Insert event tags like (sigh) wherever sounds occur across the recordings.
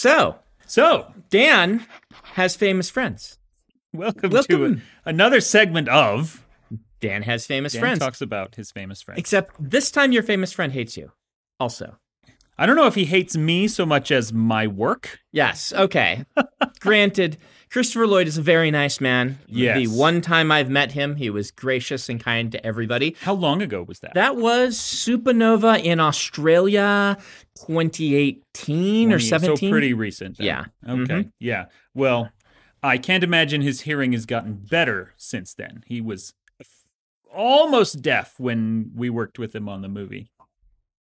So, So, Dan has famous friends. welcome, Welcome. to another segment of Dan has famous Dan friends. talks about his famous friends. Except this time your famous friend hates you. Also. I don't know if he hates me so much as my work. Yes, okay. (laughs) Granted, Christopher Lloyd is a very nice man. Yes. The one time I've met him, he was gracious and kind to everybody. How long ago was that? That was Supanova in Australia 2018 or 17. So pretty recent. then. Yeah. Okay. Mhm. Yeah. Well, I can't imagine his hearing has gotten better since then. He was almost deaf when we worked with him on the movie.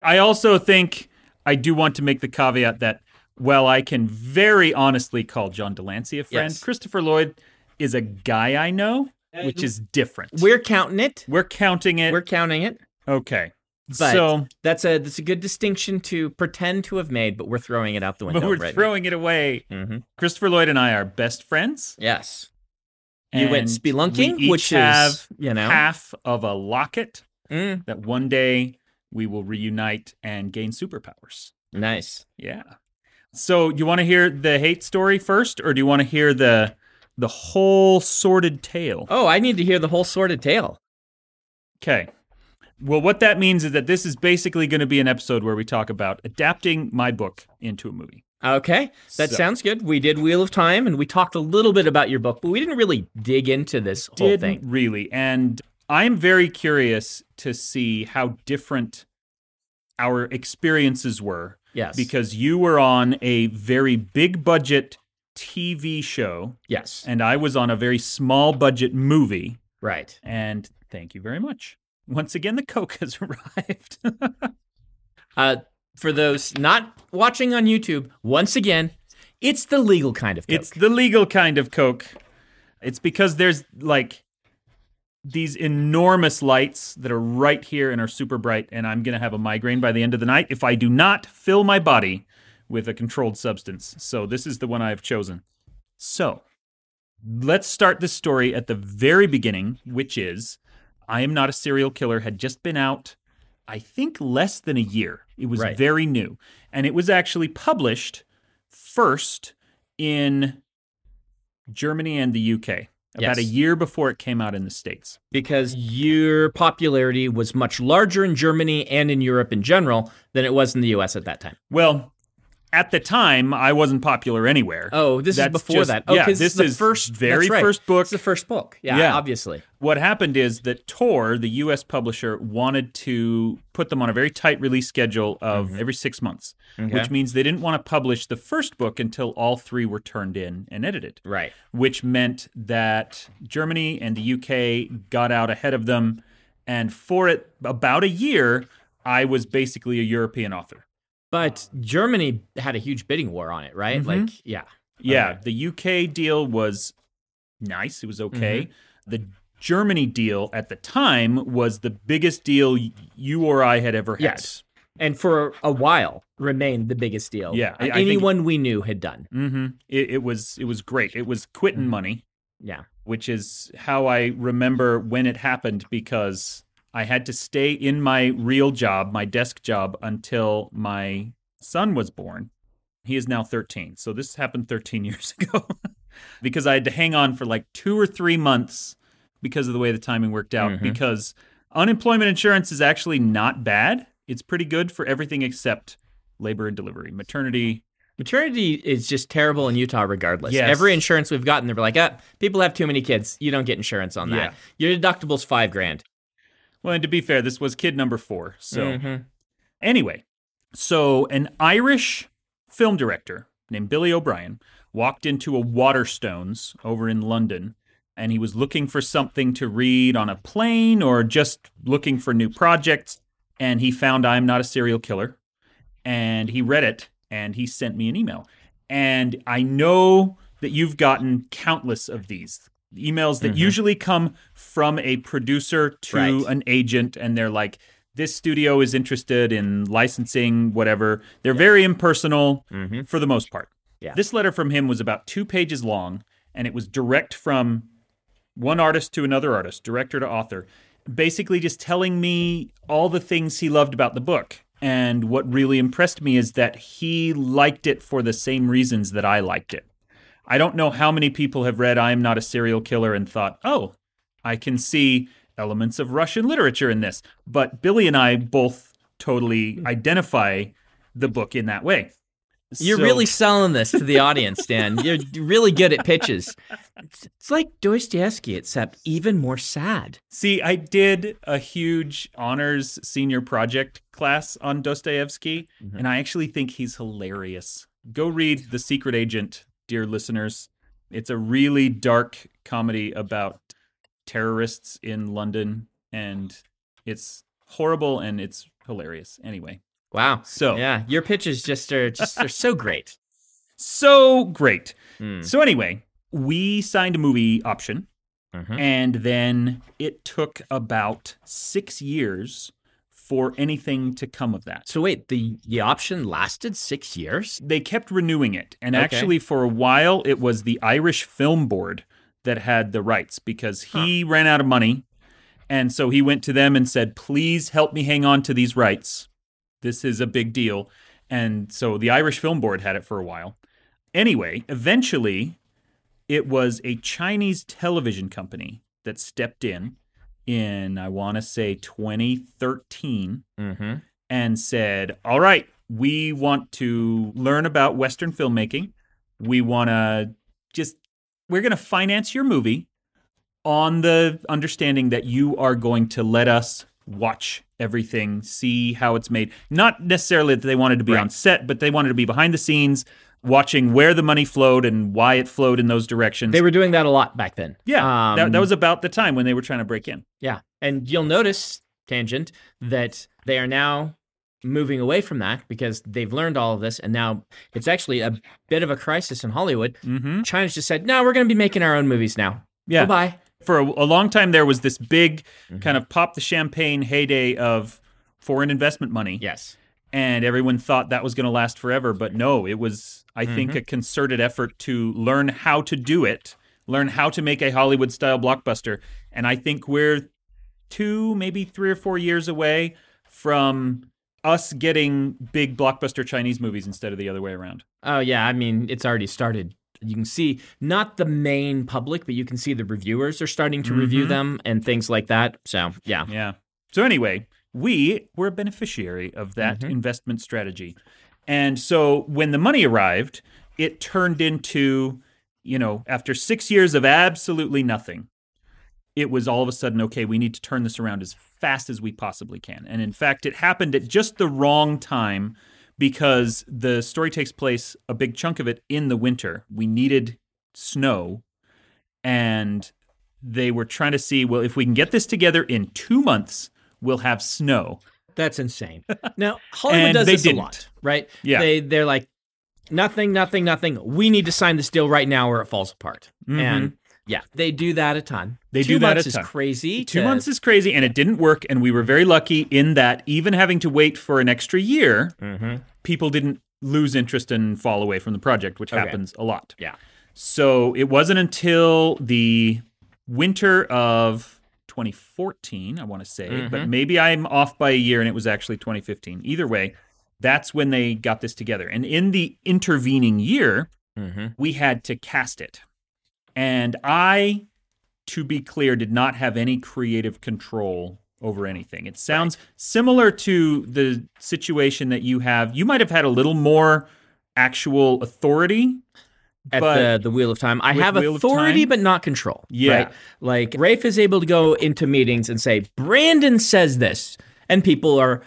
I also think I do want to make the caveat that while I can very honestly call John de Lancie a friend, Yes. Christopher Lloyd is a guy I know, which is different. We're counting it. We're counting it. We're counting it. okay. But so that's a that's a good distinction to pretend to have made, but we're throwing it out the window. but we're right throwing it away. hmm Christopher Lloyd and I are best friends. Yes. You went and spelunking, we which have is you know half of a locket mm, that one day we will reunite and gain superpowers. nice. Yeah. So you want to hear the hate story first, or do you want to hear the the whole sordid tale? Oh, I need to hear the whole sordid tale. Okay. Well, what that means is that this is basically going to be an episode where we talk about adapting my book into a movie. Okay, that So- sounds good. We did Wheel of Time, and we talked a little bit about your book, but we didn't really dig into this whole Didn't thing. really, and I'm very curious to see how different our experiences were Yes, because you were on a very big budget TV show yes, and I was on a very small budget movie. right. And thank you very much. Once again, the Coke has (laughs) arrived. Uh, for those not watching on YouTube, once again, it's the legal kind of Coke. it's the legal kind of Coke. It's because there's like these enormous lights that are right here and are super bright, and I'm going to have a migraine by the end of the night if I do not fill my body with a controlled substance. So, this is the one I've chosen. So, let's start this story at the very beginning, which is I Am Not a Serial Killer had just been out, I think, less than a year. It was Right. very new. And it was actually published first in Germany and the UK, about Yes. a year before it came out in the States. because your popularity was much larger in Germany and in Europe in general than it was in the US at that time. Well, at the time, I wasn't popular anywhere. Oh, this That's is before just- that. Oh, yeah, this the is first very right. first book. It's the first book. Yeah, Yeah. obviously. What happened is that Tor, the US publisher, wanted to put them on a very tight release schedule of every six months, Mm-hmm. Okay. which means they didn't want to publish the first book until all three were turned in and edited. Right. which meant that Germany and the UK got out ahead of them. And for it, about a year, I was basically a European author. But Germany had a huge bidding war on it, right? Mhm. Like, yeah. Yeah, Okay. the UK deal was nice, it was okay. Mm-hmm. The Germany deal at the time was the biggest deal you or I had ever had. Yes. And for a while remained the biggest deal. Yeah, I- I think- anyone we knew had done. hmm It, it was it was great. It was quitting Mm-hmm. money. Yeah. which is how I remember when it happened because I had to stay in my real job, my desk job, until my son was born. He is now 13. So this happened 13 (laughs) years ago because I had to hang on for like two or three months because of the way the timing worked out. Mhm. Because unemployment insurance is actually not bad, it's pretty good for everything except labor and delivery, maternity. Maternity is just terrible in Utah, regardless. Yes. Every insurance we've gotten, they're like, ah, people have too many kids. You don't get insurance on that. Your deductible's five grand. Well, and to be fair, this was kid number four. So. Mhm. Anyway, so an Irish film director named Billy O'Brien walked into a Waterstones over in London and he was looking for something to read on a plane or just looking for new projects. And he found I'm Not a Serial Killer and he read it and he sent me an email. And I know that you've gotten countless of these emails that usually come from a producer to Right. an agent and they're like, this studio is interested in licensing, whatever. They're very impersonal Mhm. for the most part. Yeah. This letter from him was about two pages long, and it was direct from one artist to another artist, director to author, basically just telling me all the things he loved about the book. And what really impressed me is that he liked it for the same reasons that I liked it. I don't know how many people have read I Am Not a Serial Killer and thought, oh, I can see elements of Russian literature in this. But Billy and I both totally identify the book in that way. You're So- really selling this to the audience, Dan. (laughs) You're really good at pitches. It's, it's like Dostoevsky, except even more sad. See, I did a huge honors senior project class on Dostoevsky, mm-hmm. and I actually think he's hilarious. Go read The Secret Agent, dear listeners. It's a really dark comedy about terrorists in London, and it's horrible and it's hilarious. Anyway, Wow. So- yeah, your pitches just are just are so great. (laughs) so great. Hmm. So, anyway, we signed a movie option, Mhm. and then it took about six years for anything to come of that. So wait, the the option lasted six years. They kept renewing it, and Okay. actually, for a while, it was the Irish Film Board that had the rights because he ran out of money. And so he went to them and said, Please help me hang on to these rights. This is a big deal. And so the Irish Film Board had it for a while. Anyway, eventually, it was a Chinese television company that stepped in in, I want to say, 2013 Mm-hmm. and said, All right, we want to learn about Western filmmaking. We want to just, we're going to finance your movie on the understanding that you are going to let us watch everything, see how it's made. Not necessarily that they wanted to be Right. on set, but they wanted to be behind the scenes, watching where the money flowed and why it flowed in those directions. They were doing that a lot back then. yeah, that, Um, that was about the time when they were trying to break in. Yeah. And you'll notice, tangent, that they are now moving away from that because they've learned all of this. And now it's actually a bit of a crisis in Hollywood. Mm-hmm. China's just said, no, we're going to be making our own movies now. Yeah. Bye for a, a long time there was this big Mm-hmm. kind of pop the champagne heyday of foreign investment money Yes. And everyone thought that was going to last forever but no it was i think Mm-hmm. a concerted effort to learn how to do it learn how to make a hollywood style blockbuster and i think we're two maybe 3 or 4 years away from us getting big blockbuster chinese movies instead of the other way around Oh, yeah. I mean, it's already started. You can see not the main public, but you can see the reviewers are starting to review Mhm. them and things like that. So, yeah. Yeah. So anyway, we were a beneficiary of that Mhm. investment strategy. And so when the money arrived, it turned into, you know, after 6 years of absolutely nothing. It was all of a sudden okay, we need to turn this around as fast as we possibly can. And in fact, it happened at just the wrong time because the story takes place a big chunk of it in the winter. We needed snow and they were trying to see well if we can get this together in two months we'll have snow That's insane. (laughs) Now, Hollywood does they this didn't. a lot, right? Yeah. They they're like nothing, nothing, nothing. We need to sign this deal right now or it falls apart. Mhm. And yeah, they do that a ton. They Two do that a months ton. is crazy. two to- months is crazy and it didn't work and we were very lucky in that even having to wait for an extra year Mhm. people didn't lose interest and fall away from the project which Okay. happens a lot Yeah. so it wasn't until the winter of 2014 i want to say but Mhm. maybe i'm off by a year and it was actually 2015 either way that's when they got this together and in the intervening year Mhm. we had to cast it. And I, to be clear, did not have any creative control over anything. It sounds similar to the situation that you have. You might have had a little more actual authority. At but the the wheel of time, I have Wheel authority, but not control. Yeah. right? like Rafe is able to go into meetings and say, "Brandon says this," and people are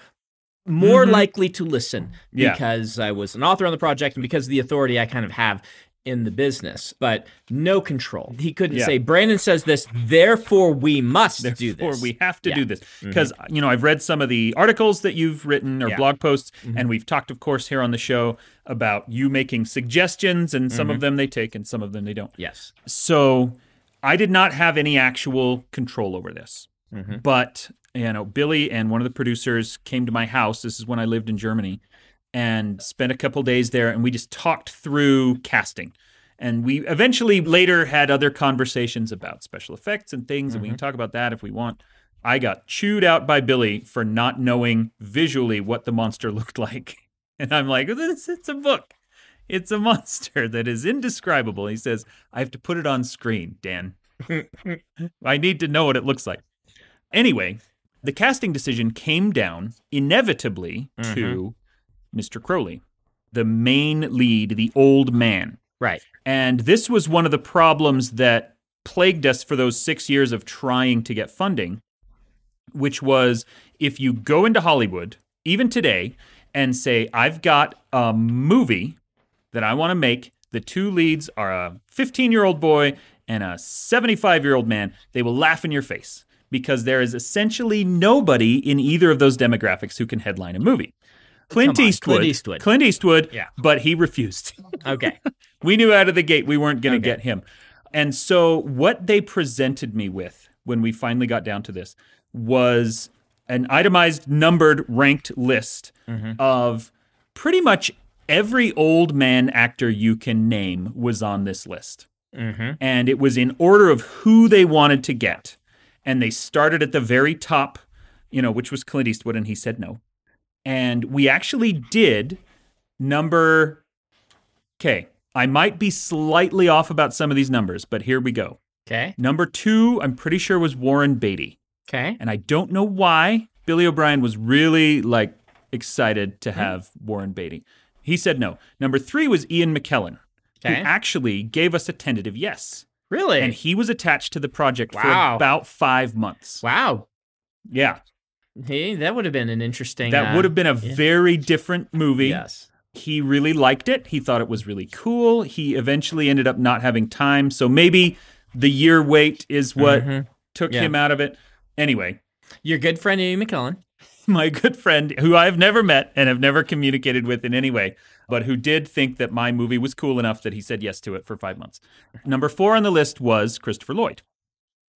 more Mhm. likely to listen Yeah. because I was an author on the project and because of the authority I kind of have in the business, but no control. He couldn't Yeah. say, Brandon says this, therefore we must do Therefore, this. we have to Yeah. Mm-hmm. do this because you know I've read some of the articles that you've written or Yeah. Mm-hmm. blog posts, and we've talked, of course, here on the show about you making suggestions, and some Mm-hmm. of them they take, and some of them they don't. yes. So I did not have any actual control over this. Mhm. But, you know, Billy and one of the producers came to my house. This is when I lived in Germany and spent a couple days there and we just talked through casting. And we eventually later had other conversations about special effects and things, and we can mm-hmm. talk about that if we want. I got chewed out by Billy for not knowing visually what the monster (laughs) looked like. And I'm like, it's, it's a book. It's a monster that is indescribable. He says, I have to put it on screen, Dan. (laughs) I need to know what it looks like. Anyway, the casting decision came down inevitably to mm-hmm. Mr. Crowley, the main lead, the old man. Right. And this was one of the problems that plagued us for those six years of trying to get funding, which was if you go into Hollywood, even today, and say, I've got a movie that I want to make, the two leads are a 15 year old boy and a 75 year old man, they will laugh in your face because there is essentially nobody in either of those demographics who can headline a movie. Clint on, Eastwood. Clint Eastwood. Clint Eastwood, Yeah. but he refused. (laughs) Okay. we knew out of the gate we weren't going to Okay. get him. And so what they presented me with when we finally got down to this was an itemized, numbered, ranked list of pretty much every old man actor you can name was on this list. mm-hmm. And it was in order of who they wanted to get. And they started at the very top, you know, which was Clint Eastwood, and he said no. And we actually did number. Okay, I might be slightly off about some of these numbers, but here we go. Okay. Number two, I'm pretty sure was Warren Beatty. Okay. And I don't know why Billy O'Brien was really like excited to mm-hmm. have Warren Beatty. He said no. Number three was Ian McKellen, Okay. who actually gave us a tentative yes. Really? And he was attached to the project for about five months. wow. Yeah. Hey, that would have been an interesting. That uh, would have been a yeah. very different movie. Yes. He really liked it. He thought it was really cool. He eventually ended up not having time. So maybe the year wait is what Mhm. took Yeah. him out of it. Anyway, Your good friend Ian McKellen. (laughs) my good friend, who I've never met and have never communicated with in any way, but who did think that my movie was cool enough that he said yes to it for five months. Number four on the list was Christopher Lloyd.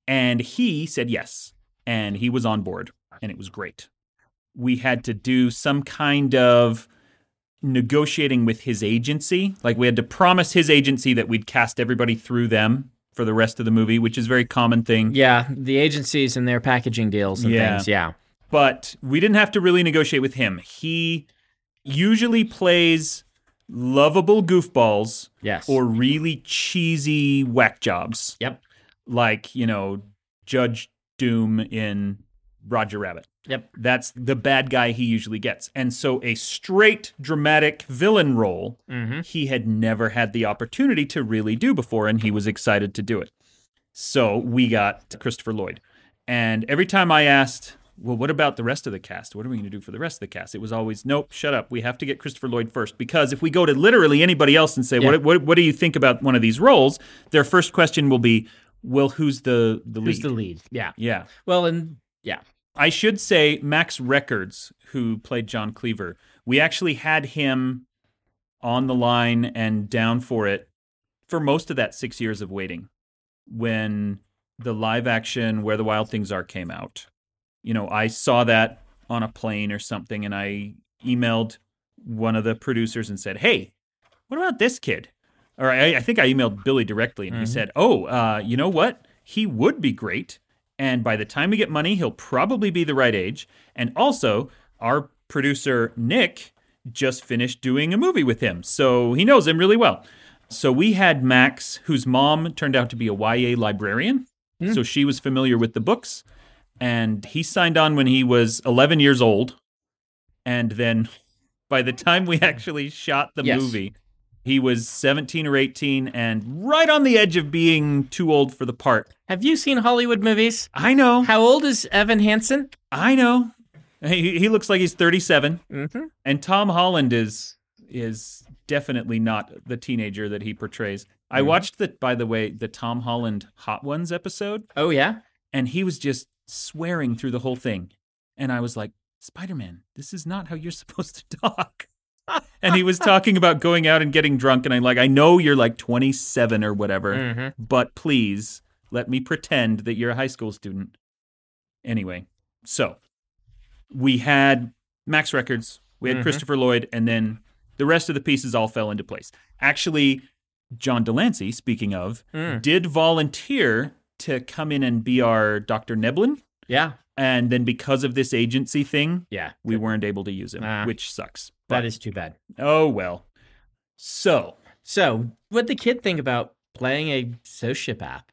And he said yes. And he was on board. And it was great. We had to do some kind of negotiating with his agency. Like we had to promise his agency that we'd cast everybody through them for the rest of the movie, which is a very common thing. Yeah, the agencies and their packaging deals and Yeah. things. Yeah. but we didn't have to really negotiate with him. He usually plays lovable goofballs Yes. or really cheesy whack jobs, Yep. like, you know, Judge Doom in Roger Rabbit. Yep. That's the bad guy he usually gets. And so a straight dramatic villain role, Mm-hmm. he had never had the opportunity to really do before, and he was excited to do it. So we got Christopher Lloyd. And every time I asked, well, what about the rest of the cast? What are we going to do for the rest of the cast? It was always, nope, shut up. We have to get Christopher Lloyd first. Because if we go to literally anybody else and say, Yeah. what, what, what do you think about one of these roles? Their first question will be, well, who's the, the lead? Who's the lead? Yeah. yeah. Well, and yeah. I should say Max Records, who played John Cleaver, we actually had him on the line and down for it for most of that six years of waiting when the live action Where the Wild Things Are came out. You know, I saw that on a plane or something and I emailed one of the producers and said, Hey, what about this kid? Or I, I think I emailed Billy directly and he Mhm. said, Oh, uh, you know what? He would be great. And by the time we get money, he'll probably be the right age. And also, our producer, Nick, just finished doing a movie with him. So he knows him really well. So we had Max, whose mom turned out to be a YA librarian. Hmm. So she was familiar with the books. And he signed on when he was 11 years old. And then (laughs) by the time we actually shot the Yes. movie, he was 17 or 18 and right on the edge of being too old for the part. Have you seen Hollywood movies? I know. How old is Evan Hansen? I know. He, he looks like he's 37 Mm-hmm. and Tom Holland is is definitely not the teenager that he portrays. I Mhm. watched the by the way the Tom Holland Hot Ones episode Oh yeah. and he was just swearing through the whole thing. And I was like, "Spider-Man, this is not how you're supposed to talk." And he was talking about going out and getting drunk and I'm like, "I know you're like 27 or whatever, Mm-hmm. but please let me pretend that you're a high school student. Anyway, so we had Max Records, we had Mhm. Christopher Lloyd, and then the rest of the pieces all fell into place. Actually, John de Lancie, speaking of, Mm. did volunteer to come in and be our Dr. Neblin. Yeah. And then because of this agency thing, Yeah. we weren't able to use him, Ah. which sucks. That But- is too bad. oh well. So So, what did the kid think about playing a sociopath?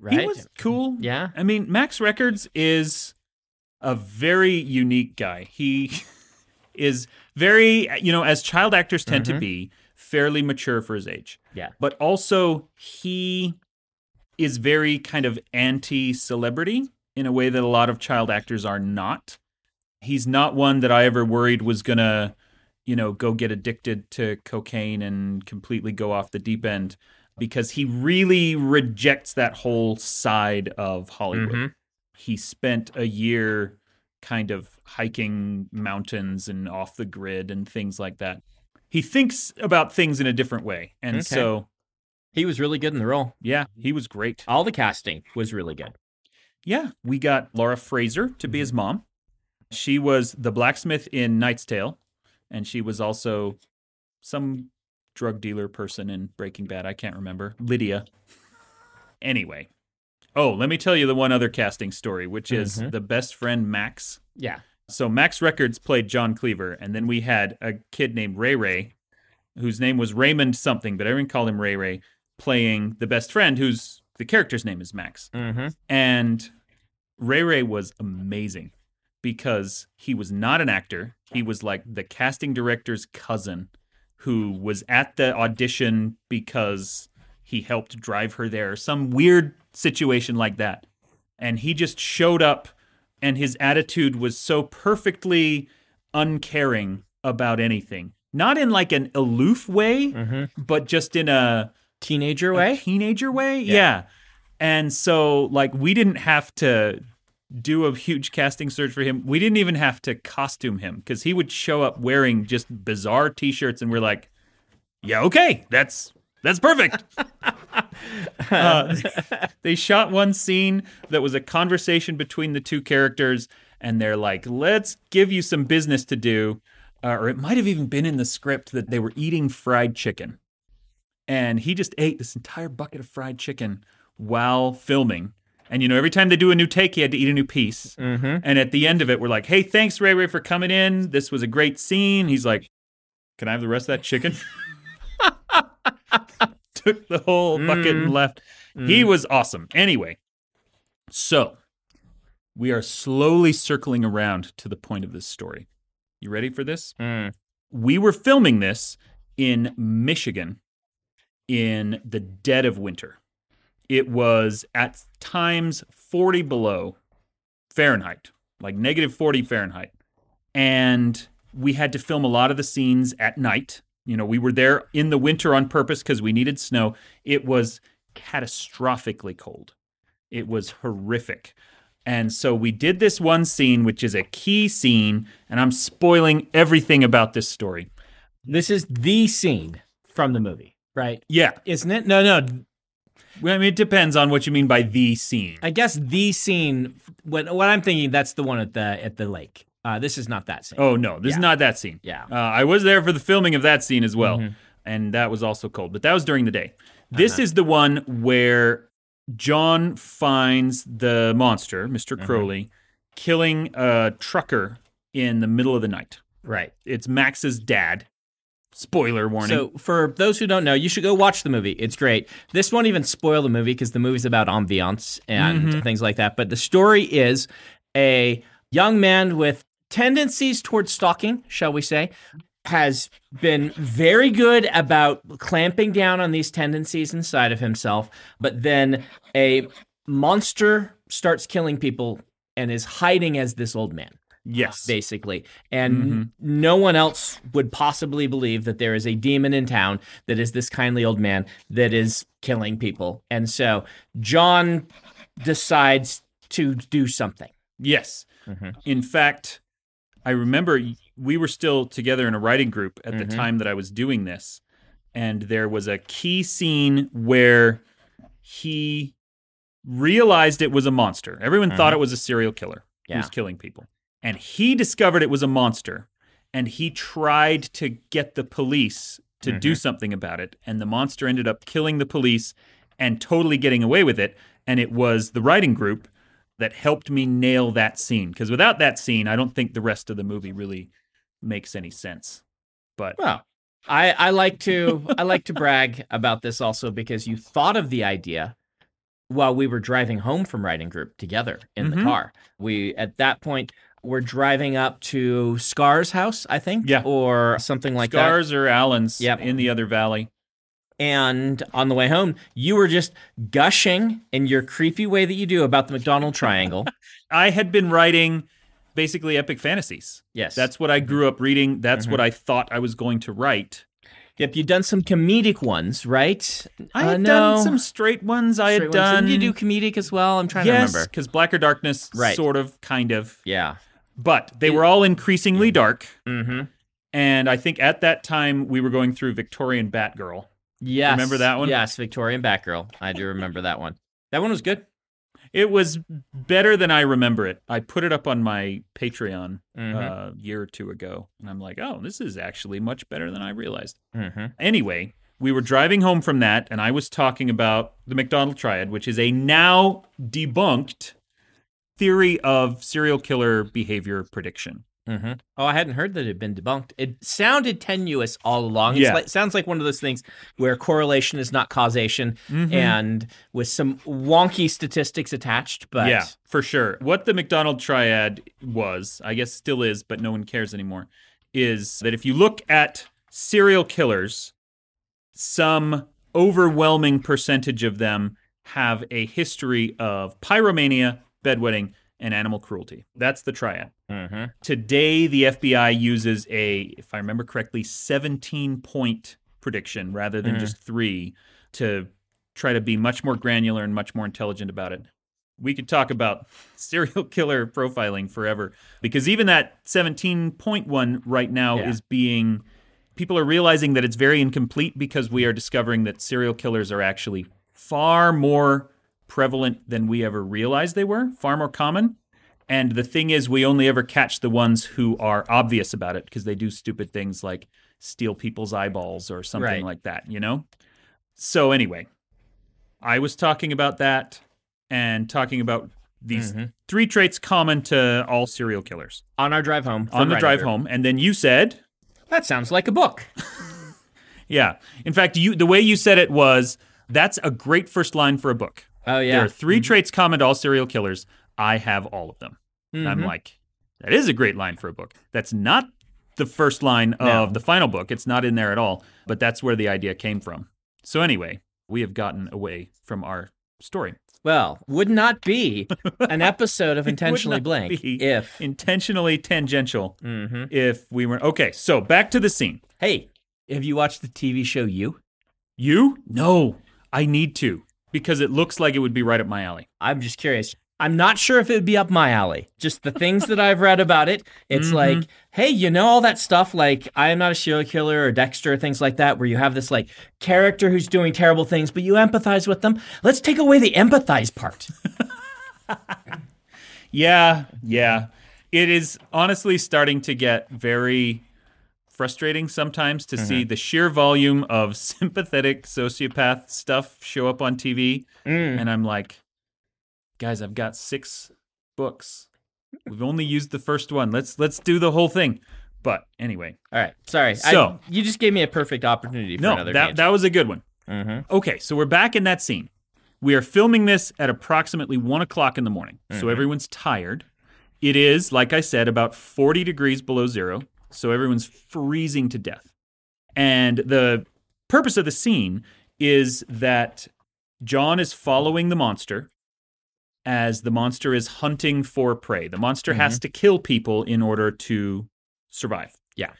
Right? he was cool. yeah. I mean, Max Records is a very unique guy. He (laughs) is very, you know, as child actors tend to Mhm. be, fairly mature for his age. Yeah. But also, he is very kind of anti celebrity in a way that a lot of child actors are not. He's not one that I ever worried was going to, you know, go get addicted to cocaine and completely go off the deep end because he really rejects that whole side of Hollywood. Mhm. He spent a year kind of hiking mountains and off the grid and things like that. He thinks about things in a different way. And Okay. so, He was really good in the role. yeah, he was great. All the casting was really good. Yeah, we got Laura Fraser to be his mom. She was the blacksmith in Knight's Tale, and she was also some drug dealer person in Breaking Bad. I can't remember. Lydia. Anyway. Oh, let me tell you the one other casting story, which is Mhm. the best friend Max. Yeah. So Max Records played John Cleaver, and then we had a kid named Ray Ray, whose name was Raymond something, but everyone called him Ray Ray, playing the best friend, whose the character's name is Max. Mm-hmm. And Ray Ray was amazing because he was not an actor. He was like the casting director's cousin who was at the audition because he helped drive her there, some weird situation like that. And he just showed up, and his attitude was so perfectly uncaring about anything. Not in like an aloof way, Mm-hmm. but just in a Teenager a way? teenager way? Yeah. and so like we didn't have to do a huge casting search for him. We didn't even have to costume him because he would show up wearing just bizarre t-shirts and we're like yeah okay that's that's perfect. (laughs) Uh, they shot one scene that was a conversation between the two characters and they're like let's give you some business to do uh, or it might have even been in the script that they were eating fried chicken and he just ate this entire bucket of fried chicken while filming. And you know, every time they do a new take, he had to eat a new piece. Mm-hmm. And at the end of it, we're like, "Hey, thanks, Ray Ray, for coming in. This was a great scene." He's like, "Can I have the rest of that chicken?" (laughs) (laughs) Took the whole bucket and left. He was awesome. Anyway, so we are slowly circling around to the point of this story. You ready for this? Mm. we were filming this in Michigan in the dead of winter. It was at times 40 below Fahrenheit, like negative 40 Fahrenheit. And we had to film a lot of the scenes at night. You know, we were there in the winter on purpose because we needed snow. It was catastrophically cold. It was horrific. And so we did this one scene, which is a key scene, and I'm spoiling everything about this story. This is the scene from the movie, right? Yeah. Isn't it? No, no. Well, I mean, it depends on what you mean by the scene. I guess the scene. What what I'm thinking, that's the one at the at the lake. Uh, this is not that scene. Oh, no, this is not that scene. Yeah. Uh, I was there for the filming of that scene as well, Mhm. and that was also cold, but that was during the day. This Uh-huh. is the one where John finds the monster, mister Uh-huh. Crowley, killing a trucker in the middle of the night. Right. It's Max's dad. Spoiler warning. So, for those who don't know, you should go watch the movie. It's great. This won't even spoil the movie because the movie's about ambiance and Mhm. things like that. But the story is a young man with tendencies towards stalking, shall we say, has been very good about clamping down on these tendencies inside of himself. But then a monster starts killing people and is hiding as this old man yes. basically. And no one else would possibly believe that there is a demon in town that is this kindly old man that is killing people. And so John decides to do something. Yes. Mhm. In fact, I remember we were still together in a writing group at the Mhm. time that I was doing this. And there was a key scene where he realized it was a monster. Everyone thought it was a serial killer who was killing people. And he discovered it was a monster. And he tried to get the police to do something about it. And the monster ended up killing the police and totally getting away with it. And it was the writing group that helped me nail that scene. Because without that scene, I don't think the rest of the movie really makes any sense. But Well, I, I like to I like to brag about this also because you thought of the idea while we were driving home from writing group together in the Mhm. car. We at that point were driving up to Scar's house, I think, Yeah. or something like that. Scars or Allen's Yep. in the other valley. And on the way home, you were just gushing in your creepy way that you do about the McDonald Triangle. (laughs) I had been writing basically epic fantasies. Yes, That's what I grew up reading. That's Mhm. what I thought I was going to write. yep. You've done some comedic ones, right? I Uh, had no. done some straight ones. I Straight had ones. done. Didn't you do comedic as well? I'm trying yes, to remember. because Blacker Darkness, Right. sort of, kind of, Yeah. But they were all increasingly dark. Mm-hmm. And I think at that time we were going through Victorian Batgirl. Yes. Remember that one? Yes, Victorian Batgirl. I do remember that one. That one was good. It was better than I remember it. I put it up on my Patreon Mhm. uh, a year or two ago, and I'm like, oh, this is actually much better than I realized. Mm-hmm. Anyway, we were driving home from that, and I was talking about the McDonald Triad, which is a now debunked theory of serial killer behavior prediction. Mm-hmm. Oh, I hadn't heard that it had been debunked. It sounded tenuous all along. Yeah. like, sounds like one of those things where correlation is not causation, Mhm. and with some wonky statistics attached. But Yeah, for sure. What the McDonald triad was, I guess still is, but no one cares anymore, is that if you look at serial killers, some overwhelming percentage of them have a history of pyromania, bedwetting, and animal cruelty. That's the triad. Mm-hmm. Today, the FBI uses a, if I remember correctly, 17 point prediction rather than Mhm. just three to try to be much more granular and much more intelligent about it. We could talk about (laughs) serial killer profiling forever because even that 17 point one right now Yeah. is being, people are realizing that it's very incomplete because we are discovering that serial killers are actually far more prevalent than we ever realized they were, far more common. And the thing is, we only ever catch the ones who are obvious about it because they do stupid things like steal people's eyeballs or something Right. like that, you know? So, anyway, I was talking about that and talking about these Mhm. three traits common to all serial killers On our drive home. on the drive home. And then you said, That sounds like a book. (laughs) yeah. In fact, you the way you said it was, that's a great first line for a book. Oh yeah. There are 3 traits common to all serial killers. I have all of them. And I'm like, that is a great line for a book. That's not the first line of No. the final book. It's not in there at all, but that's where the idea came from. So, anyway, we have gotten away from our story. Well, would not be (laughs) an episode of Intentionally Blank if. Intentionally tangential hmm if we were. Okay, so back to the scene. Hey, have you watched the TV show You? You? No, I need to because it looks like it would be right up my alley. I'm just curious. I'm not sure if it would be up my alley. Just the things that I've read about it. It's Mhm. like, hey, you know all that stuff like I am not a serial killer or Dexter, things like that, where you have this like character who's doing terrible things, but you empathize with them. Let's take away the empathize part. (laughs) (laughs) Yeah, yeah. It is honestly starting to get very frustrating sometimes to see the sheer volume of (laughs) sympathetic sociopath stuff show up on TV. Mm. And I'm like, guys, I've got six books. We've only used the first one. Let's let's do the whole thing. But anyway, All right, sorry. So- I, you just gave me a perfect opportunity for no, another that that was a good one. mm-hmm. Okay, so we're back in that scene. We are filming this at approximately one o'clock in the morning. So everyone's tired. It is, like I said, about 40 degrees below zero. So everyone's freezing to death. And the purpose of the scene is that John is following the monster as the monster is hunting for prey. The monster mm-hmm. has to kill people in order to survive. Yeah.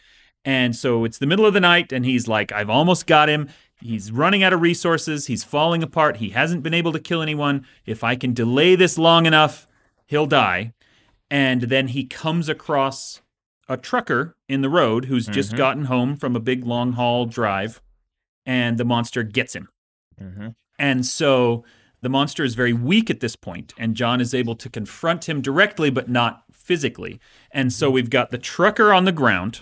And so it's the middle of the night, and he's like, I've almost got him. He's running out of resources. He's falling apart. He hasn't been able to kill anyone. If I can delay this long enough, he'll die. And then he comes across a trucker in the road who's just Mhm. gotten home from a big long haul drive, and the monster gets him. Mm-hmm. And so the monster is very weak at this point, and John is able to confront him directly, but not physically. And so we've got the trucker on the ground,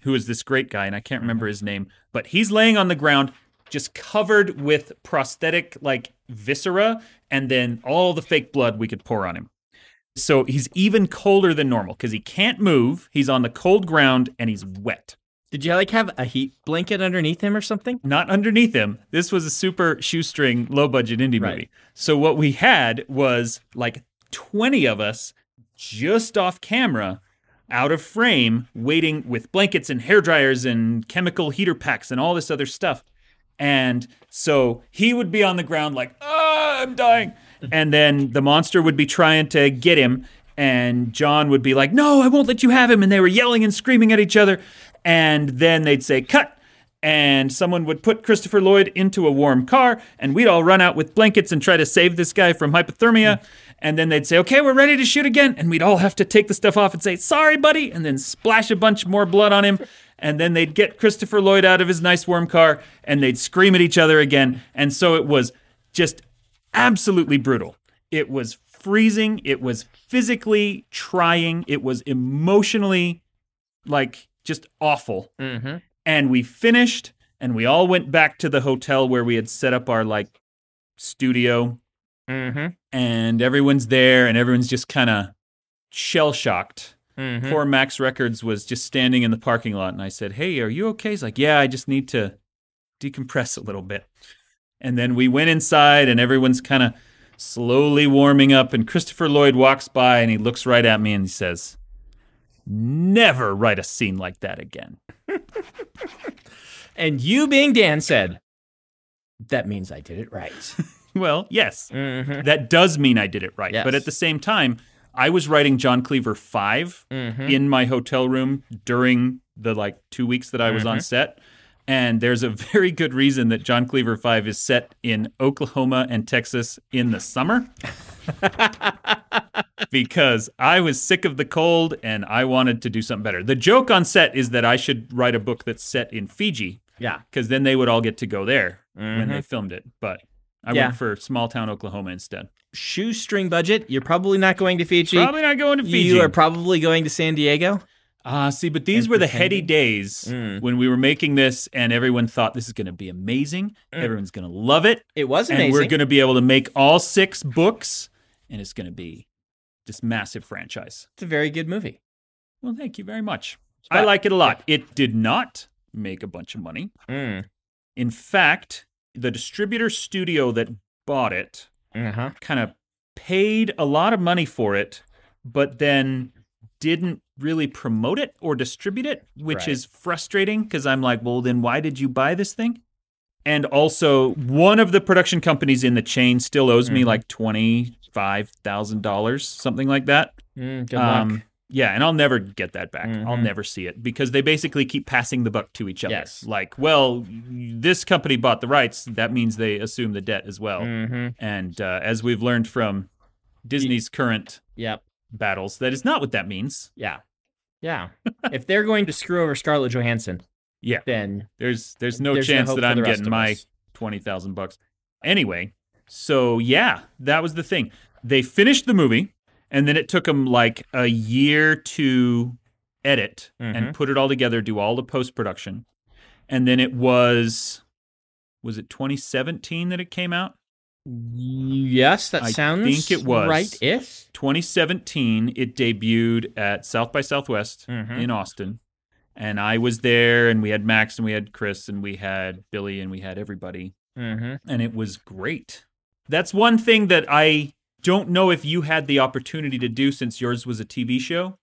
who is this great guy, and I can't remember his name, but he's laying on the ground, just covered with prosthetic like viscera, and then all the fake blood we could pour on him. So he's even colder than normal because he can't move. He's on the cold ground and he's wet. Did you like have a heat blanket underneath him or something? Not underneath him. This was a super shoestring, low budget indie Right. movie. So what we had was like 20 of us just off camera, out of frame, waiting with blankets and hair dryers and chemical heater packs and all this other stuff. And so he would be on the ground like, ah, I'm dying. And then the monster would be trying to get him. And John would be like, no, I won't let you have him. And they were yelling and screaming at each other. And then they'd say, cut. And someone would put Christopher Lloyd into a warm car. And we'd all run out with blankets and try to save this guy from hypothermia. And then they'd say, okay, we're ready to shoot again. And we'd all have to take the stuff off and say, sorry, buddy. And then splash a bunch more blood on him. And then they'd get Christopher Lloyd out of his nice warm car and they'd scream at each other again. And so it was just absolutely brutal. It was freezing. It was physically trying. It was emotionally like just awful. Mm-hmm. And we finished and we all went back to the hotel where we had set up our like studio Mm-hmm. and everyone's there and everyone's just kind of shell shocked. Mm-hmm. Poor Max Records was just standing in the parking lot, and I said, "Hey, are you okay?" He's like, "Yeah, I just need to decompress a little bit." And then we went inside, and everyone's kind of slowly warming up. And Christopher Lloyd walks by, and he looks right at me, and he says, "Never write a scene like that again." (laughs) And you being Dan said, that means I did it right. (laughs) well, yes, mm-hmm. that does mean I did it right. Yes. But at the same time, I was writing John Cleaver 5 Mm-hmm. in my hotel room during the like two weeks that I was Mm-hmm. on set. And there's a (laughs) very good reason that John Cleaver 5 is set in Oklahoma and Texas in the summer. (laughs) because I was sick of the cold and I wanted to do something better. The joke on set is that I should write a book that's set in Fiji Yeah. because then they would all get to go there when Mhm. they filmed it. But I Yeah. went for small town Oklahoma instead. Shoestring budget. You're probably not going to Fiji. Probably not going to Fiji. You are probably going to San Diego. Ah, see, but these were the heady days Mm. when we were making this, and everyone thought this is going to be amazing. Everyone's going to love it, It was and amazing. we're going to be able to make all six books, and it's going to be this massive franchise. it's a very good movie. Well, thank you very much. I like it a lot. It did not make a bunch of money. Mm. In fact, the distributor studio that bought it Uh-huh. kind of paid a lot of money for it, but then didn't really promote it or distribute it, which Right. is frustrating because I'm like, well, then why did you buy this thing? And also, one of the production companies in the chain still owes me Mhm. like twenty-five thousand dollars, something like that. Mm, good luck. Um, yeah, and I'll never get that back. I'll Mhm. never see it because they basically keep passing the buck to each other. Yes. Like, well, this company bought the rights. That means they assume the debt as well. hmm And uh, as we've learned from Disney's current Yep. Battles, that is not what that means. Yeah. Yeah. if they're going to screw over Scarlett Johansson, Yeah. then There's there's no There's chance hope that I'm getting my us. twenty thousand bucks. Anyway, so yeah, that was the thing. They finished the movie, and then it took them like a year to edit Mhm. and put it all together, do all the post production, and then it was was it 2017 that it came out? Yes, that I sounds think it was. right. If 2017, it debuted at South by Southwest Mhm. in Austin. And I was there, and we had Max, and we had Chris, and we had Billy, and we had everybody. mm-hmm. And it was great. That's one thing that I don't know if you had the opportunity to do since yours was a TV show,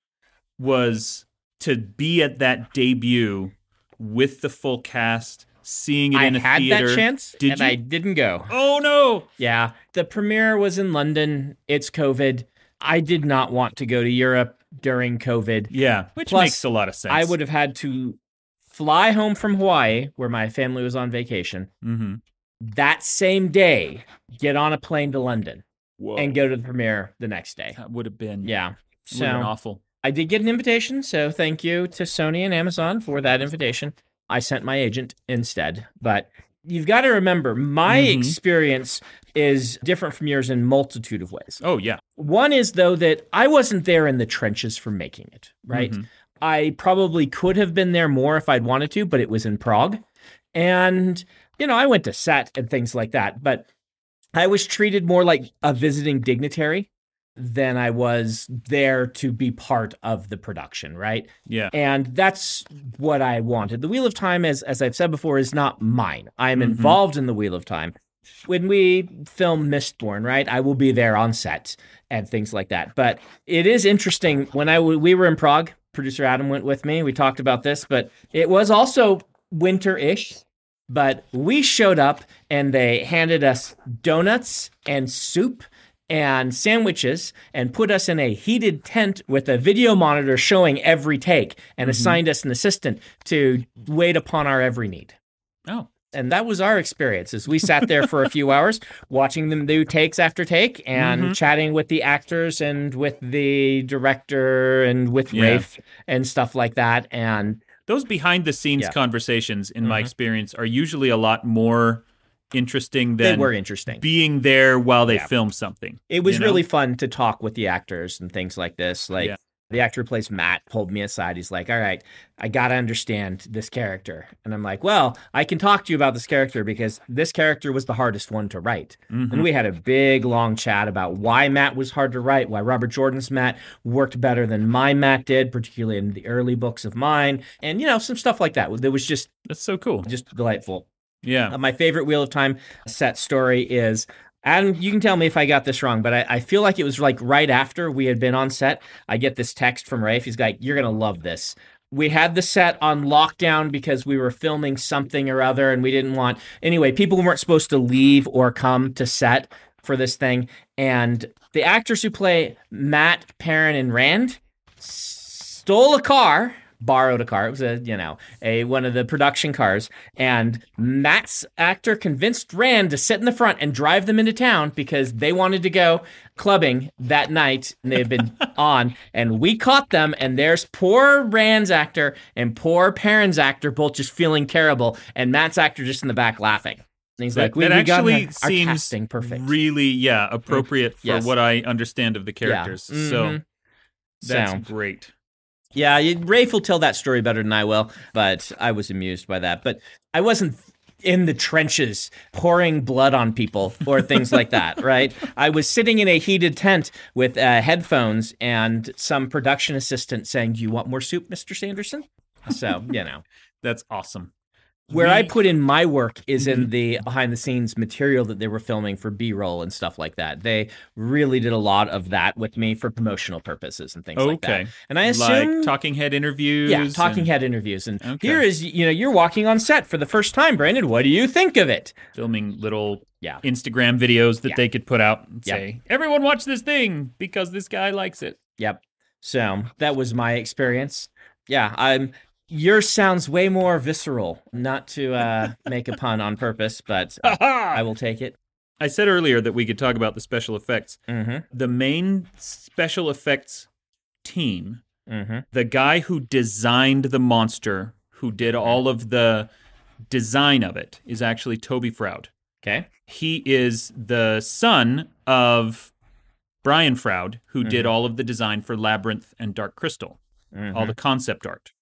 was to be at that debut with the full cast, seeing it I in a few days. I had theater. that chance, Did and you? I didn't go. Oh no! Yeah, the premiere was in London. It's COVID. I did not want to go to Europe during COVID. Yeah, which Plus, makes a lot of sense. I would have had to fly home from Hawaii, where my family was on vacation, Mm-hmm. that same day, get on a plane to London, Whoa. and go to the premiere the next day. That would have been Yeah. So awful. I did get an invitation. So thank you to Sony and Amazon for that invitation. I sent my agent instead. But you've got to remember, my Mhm. experience is different from yours in multitude of ways. Oh yeah, One is though that I wasn't there in the trenches for making it, right? Mhm. I probably could have been there more if I'd wanted to, but it was in Prague. And, you know, I went to set and things like that, but I was treated more like a visiting dignitary than I was there to be part of the production, right? Yeah. And that's what I wanted. The Wheel of Time, as as I've said before, is not mine. I'm Mhm. involved in the Wheel of Time. When we film Mistborn, right, I will be there on set and things like that. But it is interesting when I w- we were in Prague. Producer Adam went with me. We talked about this, but it was also winter-ish. But we showed up and they handed us donuts and soup and sandwiches and put us in a heated tent with a video monitor showing every take and assigned us an assistant to wait upon our every need. Oh. And that was our experience as we sat there for a few (laughs) hours watching them do takes after take and Mhm. chatting with the actors and with the director and with Yeah. Rafe and stuff like that. And Those behind the scenes Yeah. conversations, in my Mhm. experience, are usually a lot more interesting they were interesting. being there while they Yeah. film something. It was you know? really fun to talk with the actors and things like this. Like Yeah. the actor who plays Mat pulled me aside. He's like, "All right, I got to understand this character." And I'm like, "Well, I can talk to you about this character because this character was the hardest one to write." Mhm. And we had a big long chat about why Mat was hard to write, why Robert Jordan's Mat worked better than my Mat did, particularly in the early books of mine, and you know, some stuff like that. That was just That's so cool. just delightful. Yeah. Uh, my favorite Wheel of Time set story is Adam, you can tell me if I got this wrong, but I, I feel like it was like right after we had been on set. I get this text from Rafe. He's like, You're going to love this. We had the set on lockdown because we were filming something or other and we didn't want. Anyway, people weren't supposed to leave or come to set for this thing. And the actors who play Mat, Perrin, and Rand stole a car borrowed a car. It was a you know a one of the production cars. And Mat's actor convinced rand to sit in the front and drive them into town because they wanted to go clubbing that night. And they've been (laughs) on. And we caught them. And there's poor rand's actor and poor Perrin's actor both just feeling terrible. And Mat's actor just in the back laughing. And he's like that, we, that we got actually our seems casting perfect. really, yeah, appropriate for Yes. what I understand of the Yeah. characters. So mm-hmm. that's So- great. Yeah, Rafe will tell that story better than I will, but I was amused by that. But I wasn't in the trenches pouring blood on people or things like that, (laughs) right? I was sitting in a heated tent with uh, headphones and some production assistant saying, Do you want more soup, Mr. Sanderson? So, you know. (laughs) That's awesome. Where I put in my work is in mm-hmm. the behind the scenes material that they were filming for B roll and stuff like that. They really did a lot of that with me for promotional purposes and things like that. Okay. And I assume like talking head interviews. yeah, talking and head interviews. And Okay. here is, you know, you're walking on set for the first time, Brandon. What do you think of it? filming little Yeah. Instagram videos that Yeah. they could put out and Yep. say, "Everyone watch this thing because this guy likes it." Yep. So that was my experience. Yeah, I'm. Yours sounds way more visceral. Not to uh, make a pun on purpose, but uh, (laughs) I will take it. I said earlier that we could talk about the special effects. Mm-hmm. The main special effects team, Mm-hmm. the guy who designed the monster, who did all of the design of it, is actually Toby Froud. Okay. He is the son of Brian Froud, who did all of the design for Labyrinth and Dark Crystal. Mm-hmm. all the concept art.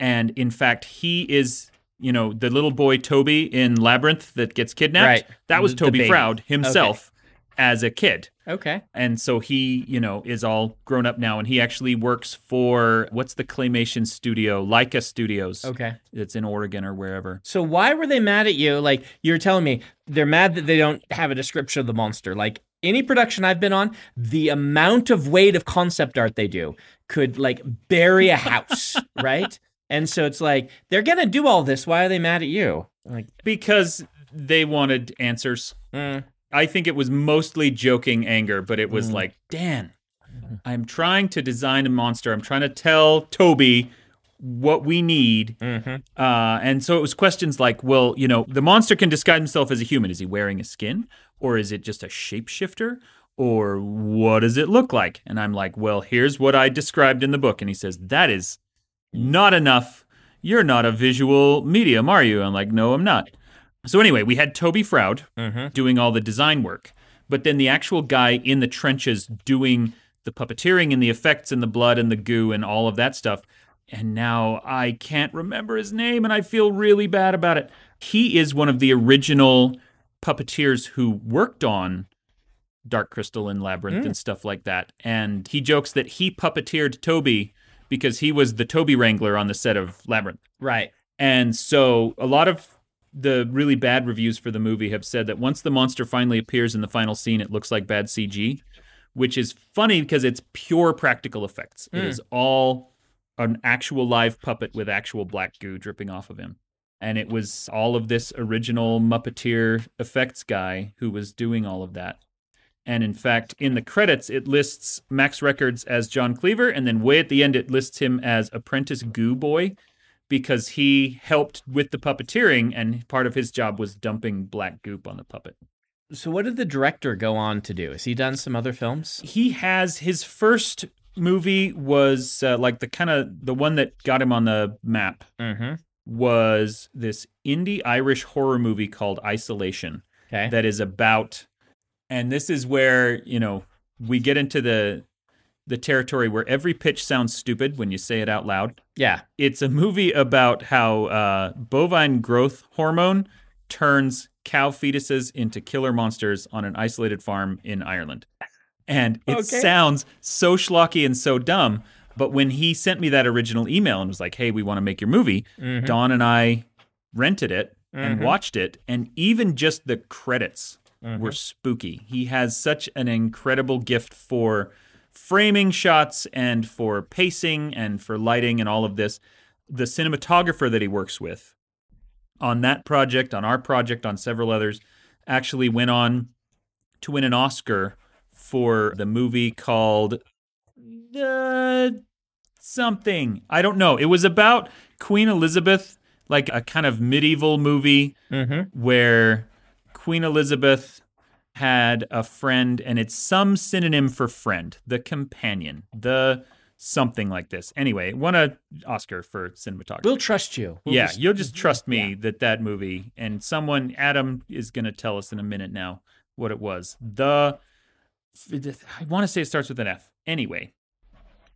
And in fact, he is, you know, the little boy Toby in Labyrinth that gets kidnapped. Right. That was Toby. Froud himself as a kid. Okay. And so he, you know, is all grown up now and he actually works for what's the claymation studio? Laika Studios. Okay. It's in Oregon or wherever. So why were they mad at you? Like you're telling me they're mad that they don't have a description of the monster. Like any production I've been on, the amount of weight of concept art they do could like bury a house, (laughs) right? And so it's like they're gonna do all this. Why are they mad at you? Like, Because they wanted answers. mm, I think it was mostly joking anger, but it was Mm. like, Dan, I'm trying to design a monster. I'm trying to tell Toby what we need. mhm. Uh, and so it was questions like, well, you know, the monster can disguise himself as a human. Is he wearing a skin? Or is it just a shapeshifter? Or what does it look like? And I'm like, well, here's what I described in the book. And he says, that is not enough. You're not a visual medium, are you? I'm like, no, I'm not. So anyway, we had Toby Froud Mhm. doing all the design work, but then the actual guy in the trenches doing the puppeteering and the effects and the blood and the goo and all of that stuff. And now I can't remember his name and I feel really bad about it. He is one of the original puppeteers who worked on Dark Crystal and Labyrinth and stuff like that. And he jokes that he puppeteered Toby because he was the Toby Wrangler on the set of Labyrinth. Right. And so a lot of the really bad reviews for the movie have said that once the monster finally appears in the final scene, it looks like bad CG, which is funny because it's pure practical effects. It hmm. is all an actual live puppet with actual black goo dripping off of him. And it was all of this original Muppeteer effects guy who was doing all of that. And in fact, in the credits, it lists Max Records as John Cleaver, and then way at the end, it lists him as Apprentice Goo Boy because he helped with the puppeteering, and part of his job was dumping black goop on the puppet. So, what did the director go on to do? Has he done some other films? He has his first movie was uh, like the kind of the one that got him on the map Mm-hmm. was this indie Irish horror movie called Isolation. Okay. that is about and this is where you know we get into the the territory where every pitch sounds stupid when you say it out loud yeah. it's a movie about how uh, bovine growth hormone turns cow fetuses into killer monsters on an isolated farm in ireland and it Okay. sounds so schlocky and so dumb but when he sent me that original email and was like hey we want to make your movie Mhm. Dawn and I rented it and Mhm. watched it, and even just the credits Mhm. were spooky. He has such an incredible gift for framing shots and for pacing and for lighting and all of this. The cinematographer that he works with on that project, on our project, on several others, actually went on to win an Oscar for the movie called the something. I don't know. It was about Queen Elizabeth, like a kind of medieval movie Mm-hmm. where Queen Elizabeth had a friend, and it's some synonym for friend, the companion, the something like this. Anyway, won a Oscar for cinematography. We'll trust you. We'll yeah, just- you'll just trust me that that movie and someone Adam is going to tell us in a minute now what it was. The I want to say it starts with an F. Anyway,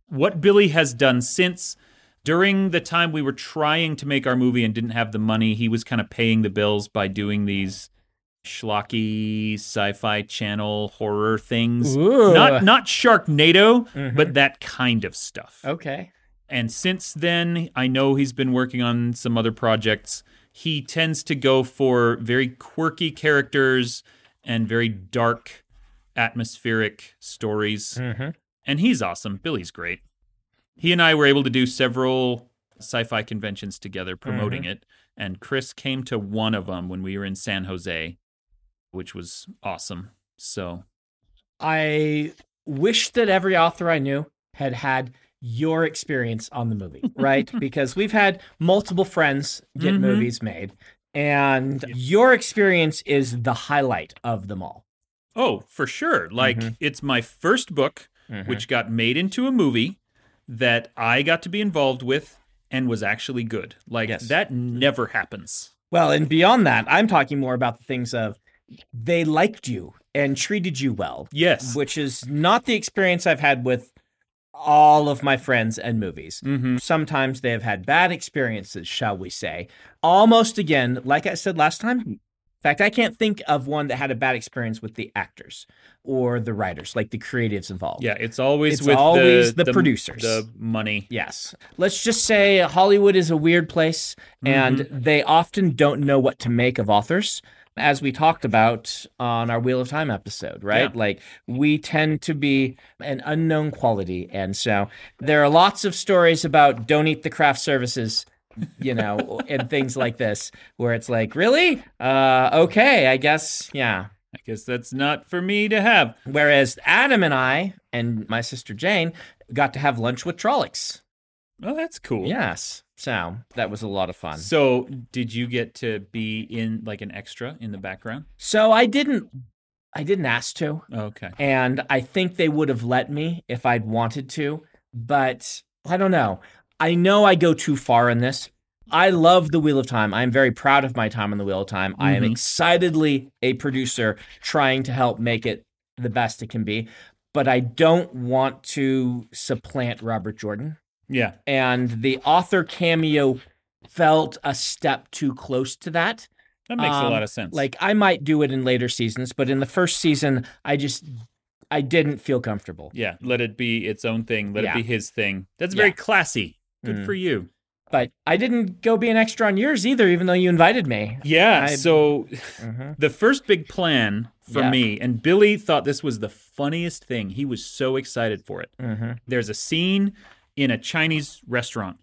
what Billy has done since during the time we were trying to make our movie and didn't have the money, he was kind of paying the bills by doing these schlocky sci-fi channel horror things. Ooh. Not not Sharknado, Mhm. but that kind of stuff. Okay. And since then, I know he's been working on some other projects. He tends to go for very quirky characters and very dark, atmospheric stories. Mm-hmm. And he's awesome. Billy's great. He and I were able to do several sci fi conventions together promoting it. And Chris came to one of them when we were in San Jose, which was awesome. So, I wish that every author I knew had had your experience on the movie, (laughs) right? because we've had multiple friends get Mhm. movies made, and your experience is the highlight of them all. oh, for sure. Like, Mhm. it's my first book. which got made into a movie that I got to be involved with and was actually good. Like Yes. that never happens. Well, and beyond that, I'm talking more about the things of they liked you and treated you well, Yes. which is not the experience I've had with all of my friends and movies. hmm Sometimes they have had bad experiences, shall we say. Almost again, like I said last time. In fact, I can't think of one that had a bad experience with the actors or the writers, like the creatives involved. Yeah, it's always It's with always the, the producers. the money. Yes. Let's just say Hollywood is a weird place and they often don't know what to make of authors. As we talked about on our Wheel of Time episode, right? Yeah. Like we tend to be an unknown quality. And so there are lots of stories about don't eat the craft services, you know, (laughs) and things like this, where it's like, really? Uh, okay, I guess, yeah. I guess that's not for me to have. Whereas Adam and I and my sister Jane got to have lunch with Trollocs. Oh, that's cool. Yes. So that was a lot of fun. So, did you get to be in like an extra in the background? So I didn't I didn't ask to. Okay. And I think they would have let me if I'd wanted to, but I don't know. I know I go too far in this. I love the Wheel of Time. I'm very proud of my time on the Wheel of Time. I am Mhm. excitedly a producer trying to help make it the best it can be, but I don't want to supplant Robert Jordan. Yeah. and the author cameo felt a step too close to that That makes a Um, lot of sense. Like I might do it in later seasons, but in the first season, I just I didn't feel comfortable. yeah, let it be its own thing. Let Yeah. it be his thing. That's very Yeah. classy. Good Mm. for you. But I didn't go be an extra on yours either, even though you invited me. Yeah. I- so (laughs) Mhm. the first big plan for Yeah. me, and Billy thought this was the funniest thing. He was so excited for it. Mhm. There's a scene in a Chinese restaurant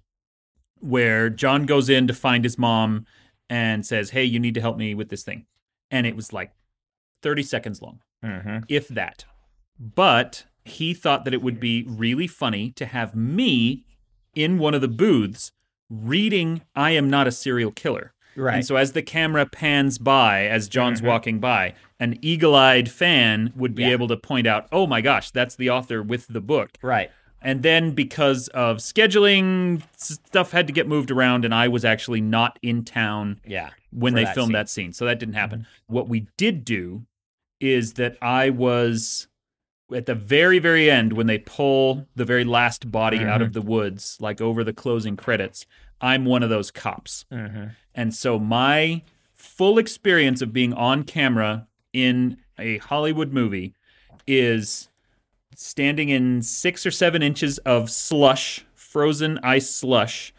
where John goes in to find his mom and says, Hey, you need to help me with this thing. And it was like 30 seconds long, Mhm. if that. But he thought that it would be really funny to have me in one of the booths reading I Am Not a Serial Killer. Right. And so as the camera pans by, as John's Mhm. walking by, an eagle-eyed fan would be Yeah. able to point out, "Oh my gosh, that's the author with the book." right. And then because of scheduling, stuff had to get moved around, and I was actually not in town Yeah. when they that filmed scene. that scene, so that didn't happen. What we did do is that I was at the very, very end when they pull the very last body out of the woods, like over the closing credits. I'm one of those cops. Mhm. And so my full experience of being on camera in a Hollywood movie is standing in six or seven inches of slush, frozen ice slush,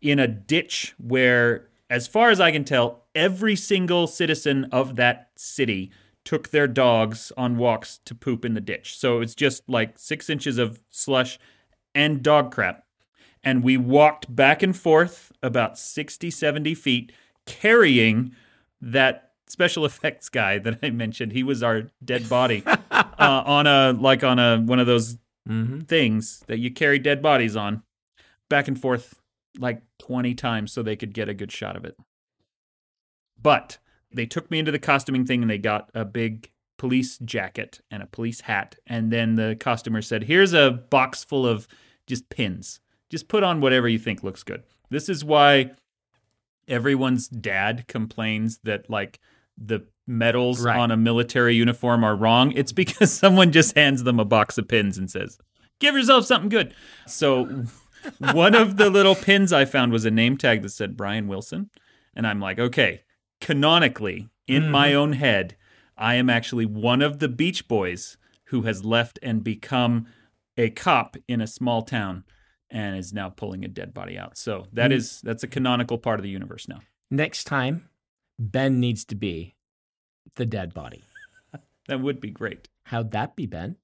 in a ditch where, as far as I can tell, every single citizen of that city took their dogs on walks to poop in the ditch. So it's just like six inches of slush and dog crap. And we walked back and forth about 60 70 feet carrying that special (laughs) effects guy that i mentioned. He was our dead body (laughs) uh, on a like on a one of those Mhm. things that you carry dead bodies on back and forth like 20 times so they could get a good shot of it. But they took me into the costuming thing and they got a big police jacket and a police hat. And then the costumer said here's a box full of just pins. Just put on whatever you think looks good. This is why everyone's dad complains that like the medals Right. on a military uniform are wrong it's because (laughs) someone just hands them a box of pins and says give yourself something good. So (laughs) one of the little pins i found was a name tag that said brian wilson and i'm like okay canonically in my mm-hmm. own head i am actually one of the beach boys who has left and become a cop in a small town and is now pulling a dead body out. So that mm. is that's a canonical part of the universe now. Next time, Ben needs to be the dead body. (laughs) that would be great How'd that be, Ben?